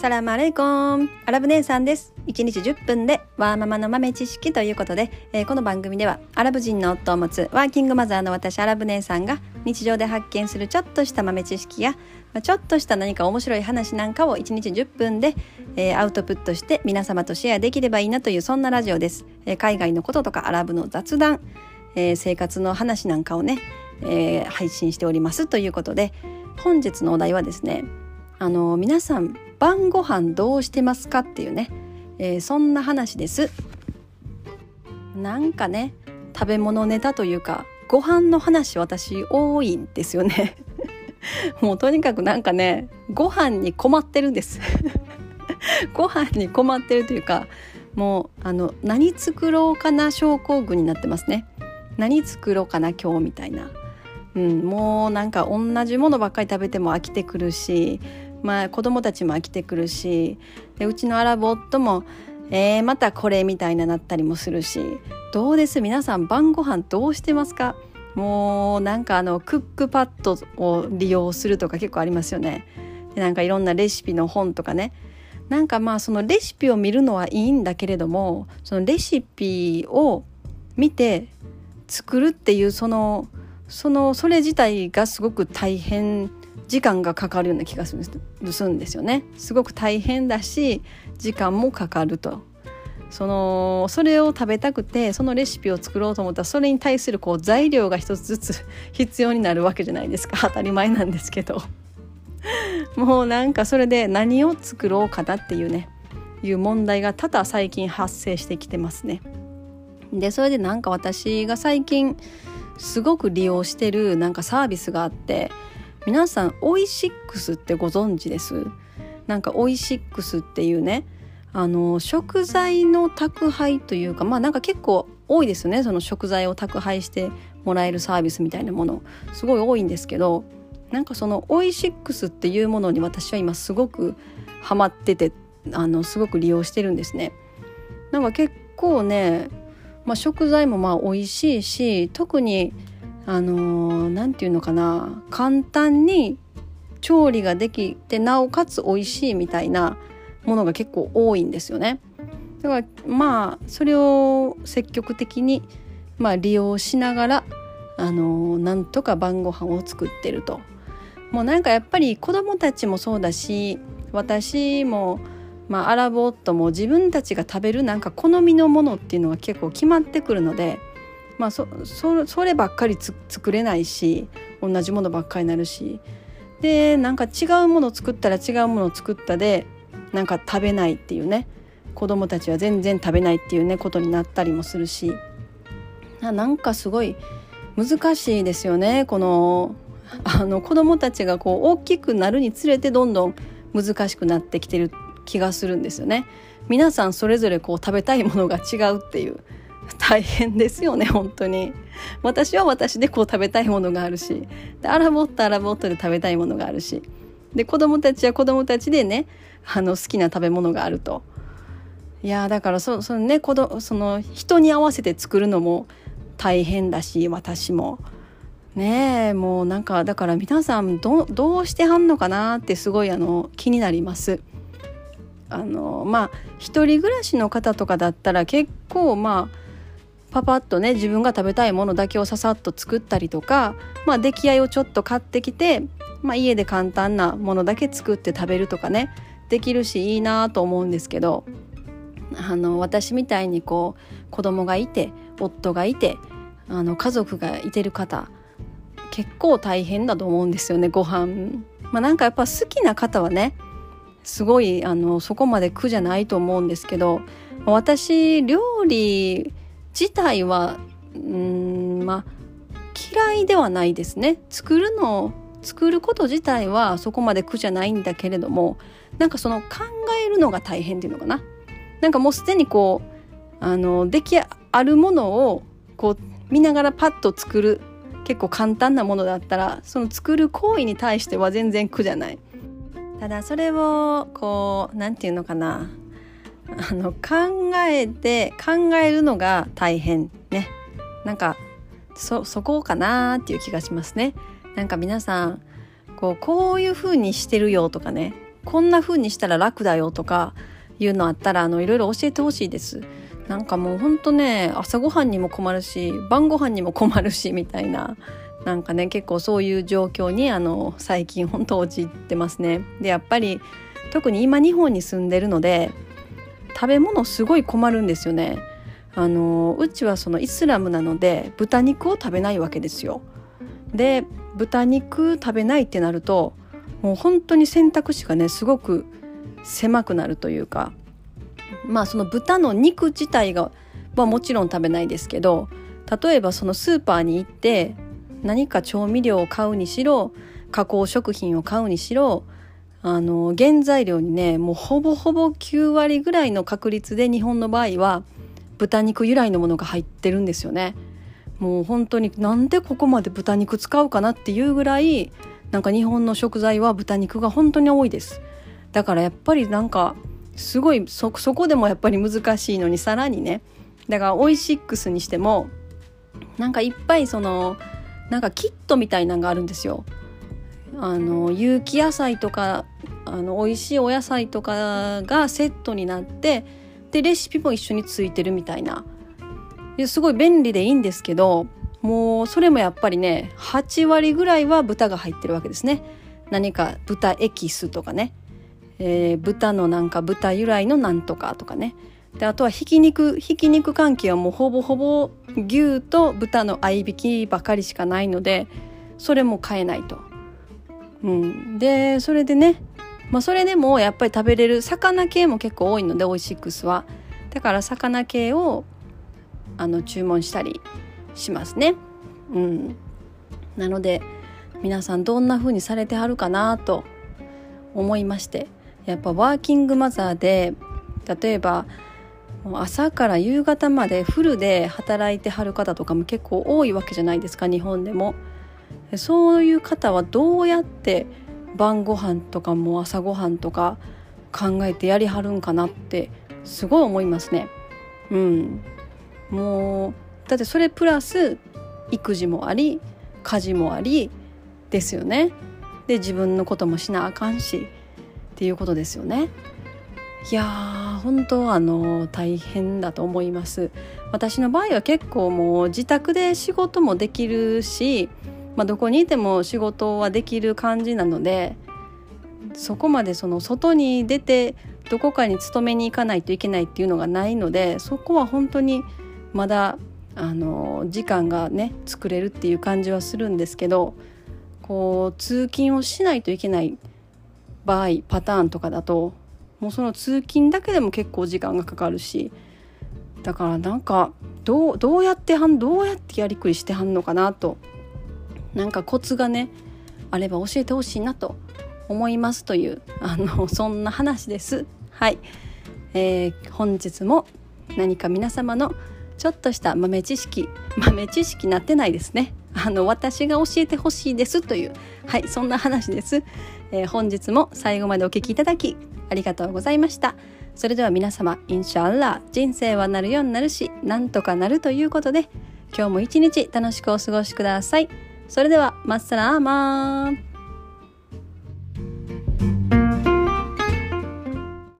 サラマレイコン。アラブ姉さんです。1日10分でワーママの豆知識ということで、えー、この番組ではアラブ人の夫を持つワーキングマザーの私アラブ姉さんが日常で発見するちょっとした豆知識やちょっとした何か面白い話なんかを1日10分で、えー、アウトプットして皆様とシェアできればいいなというそんなラジオです、えー、海外のこととかアラブの雑談、え生活の話なんかをね、え配信しておりますということで本日のお題はですねあの皆さん晩ご飯どうしてますかっていうね、えー、そんな話です。なんかね食べ物ネタというかご飯の話私多いんですよね。もうとにかくなんかねご飯に困ってるんです。ご飯に困ってるというかもうあの何作ろうかな症候群になってますね。何作ろうかな今日みたいな。うん、もうなんか同じものばっかり食べても飽きてくるしまあ、子供たちも飽きてくるしでうちのアラブ夫もえー、またこれみたいななったりもするしどうです？皆さん晩ご飯どうしてますか？もうなんかあのクックパッドを利用するとか結構ありますよね。でなんかいろんなレシピの本とかね。なんかまあそのレシピを見るのはいいんだけれどもそのレシピを見て作るっていうそのそのそれ自体がすごく大変時間がかかるような気がするんですよね。すごく大変だし時間もかかると。そのそれを食べたくてそのレシピを作ろうと思ったらそれに対するこう材料が一つずつ 必要になるわけじゃないですか。当たり前なんですけど。もうなんかそれで何を作ろうかなっていうねいう問題が多々最近発生してきてますね。でそれでなんか私が最近すごく利用してるなんかサービスがあって皆さんオイシックスってご存知です？なんかオイシックスっていうねあの食材の宅配というかまあなんか結構多いですよね。その食材を宅配してもらえるサービスみたいなもの。すごい多いんですけどなんかそのオイシックスっていうものに私は今すごくハマっててあのすごく利用してるんですね。なんか結構ね、まあ、食材もまあ美味しいし特にあの何、ー、て言うのかな簡単に調理ができてなおかつ美味しいみたいなものが結構多いんですよね。だからまあそれを積極的に、まあ、利用しながらあのなんとか晩ご飯を作ってると。もうなんかやっぱり子供たちもそうだし私も、まあ、アラブ夫も自分たちが食べるなんか好みのものっていうのが結構決まってくるのでまあそそそればっかり作れないし同じものばっかりになるし。でなんか違うもの作ったら違うもの作ったでなんか食べないっていうね。子供たちは全然食べないっていうねことになったりもするし。なんかすごい難しいですよね。このあの子供たちがこう大きくなるにつれてどんどん難しくなってきてる気がするんですよね。皆さんそれぞれこう食べたいものが違うっていう。大変ですよね本当に。私は私でこう食べたいものがあるし。でアラボットアラボットで食べたいものがあるし。で子供たちは子供たちでねあの好きな食べ物があると。いやだからそそのね子どその人に合わせて作るのも大変だし私も。ねえもうなんかだから皆さんどどうしてはんのかなってすごいあの気になります。あのまあ一人暮らしの方とかだったら結構まあパパッとね自分が食べたいものだけをささっと作ったりとか、まあ、出来合いをちょっと買ってきて、まあ、家で簡単なものだけ作って食べるとかねできるしいいなと思うんですけどあの私みたいにこう子供がいて夫がいてあの家族がいてる方結構大変だと思うんですよねご飯。まあなんかやっぱ好きな方はねすごいあのそこまで苦じゃないと思うんですけど私料理自体はうんまあ嫌いではないですね。作るの作ること自体はそこまで苦じゃないんだけれどもなんかその考えるのが大変っていうのかな。なんかもうすでにこうあの出来あるものをこう見ながらパッと作る結構簡単なものだったらその作る行為に対しては全然苦じゃない。ただそれをこう何て言うのかな。あの考えて考えるのが大変ね。なんかそこかなっていう気がしますね。なんか皆さんこうこういう風にしてるよとかね。こんな風にしたら楽だよとかいうのあったらあのいろいろ教えてほしいです。なんかもうほんとね朝ごはんにも困るし晩ご飯にも困るしみたいな。なんかね結構そういう状況にあの最近本当陥ってますね。でやっぱり特に今日本に住んでるので食べ物すごい困るんですよね。あのうちはそのイスラムなので豚肉を食べないわけですよ。で豚肉食べないってなるともう本当に選択肢がねすごく狭くなるというかまあその豚の肉自体が、まあ、もちろん食べないですけど例えばそのスーパーに行って何か調味料を買うにしろ加工食品を買うにしろあの原材料にねもうほぼほぼ9割ぐらいの確率で日本の場合は豚肉由来のものが入ってるんですよね。もう本当になんでここまで豚肉使うかなっていうぐらいなんか日本の食材は豚肉が本当に多いです。だからやっぱりなんかすごいそそこでもやっぱり難しいのにさらにね。だからオイシックスにしてもなんかいっぱいそのなんかキットみたいなのがあるんですよ。あの有機野菜とかあの美味しいお野菜とかがセットになってでレシピも一緒についてるみたいな。すごい便利でいいんですけどもうそれもやっぱりね8割ぐらいは豚が入ってるわけですね。何か豚エキスとかね、えー、豚のなんか豚由来のなんとかとかね。であとはひき肉ひき肉関係はもうほぼほぼ牛と豚の合いびきばかりしかないのでそれも買えないと。うん、でそれでねまあ、それでもやっぱり食べれる魚系も結構多いのでオイシックスは。だから魚系をあの注文したりしますね。うん。なので皆さんどんな風にされてはるかなと思いまして。やっぱワーキングマザーで例えば朝から夕方までフルで働いてはる方とかも結構多いわけじゃないですか日本でも。そういう方はどうやって晩ご飯とかも朝ごはんとか考えてやりはるんかなってすごい思いますね。うん、もうだってそれプラス育児もあり家事もありですよね。で自分のこともしなあかんしっていうことですよね。いやー本当あの大変だと思います私の場合は結構もう自宅で仕事もできるしまあ、どこにいても仕事はできる感じなのでそこまでその外に出てどこかに勤めに行かないといけないっていうのがないのでそこは本当にまだあの時間がね作れるっていう感じはするんですけどこう通勤をしないといけない場合パターンとかだともうその通勤だけでも結構時間がかかるしだからなんかどうどうやってはんどうやってやりくりしてはんのかなとなんかコツがねあれば教えてほしいなと思いますというあのそんな話です。はい、えー、本日も何か皆様のちょっとした豆知識豆知識なってないですね。あの私が教えてほしいですというはいそんな話です、えー、本日も最後までお聞きいただきありがとうございましたそれでは皆様インシャアラ人生はなるようになるしなんとかなるということで今日も一日楽しくお過ごしください。それでは、まっさらーまー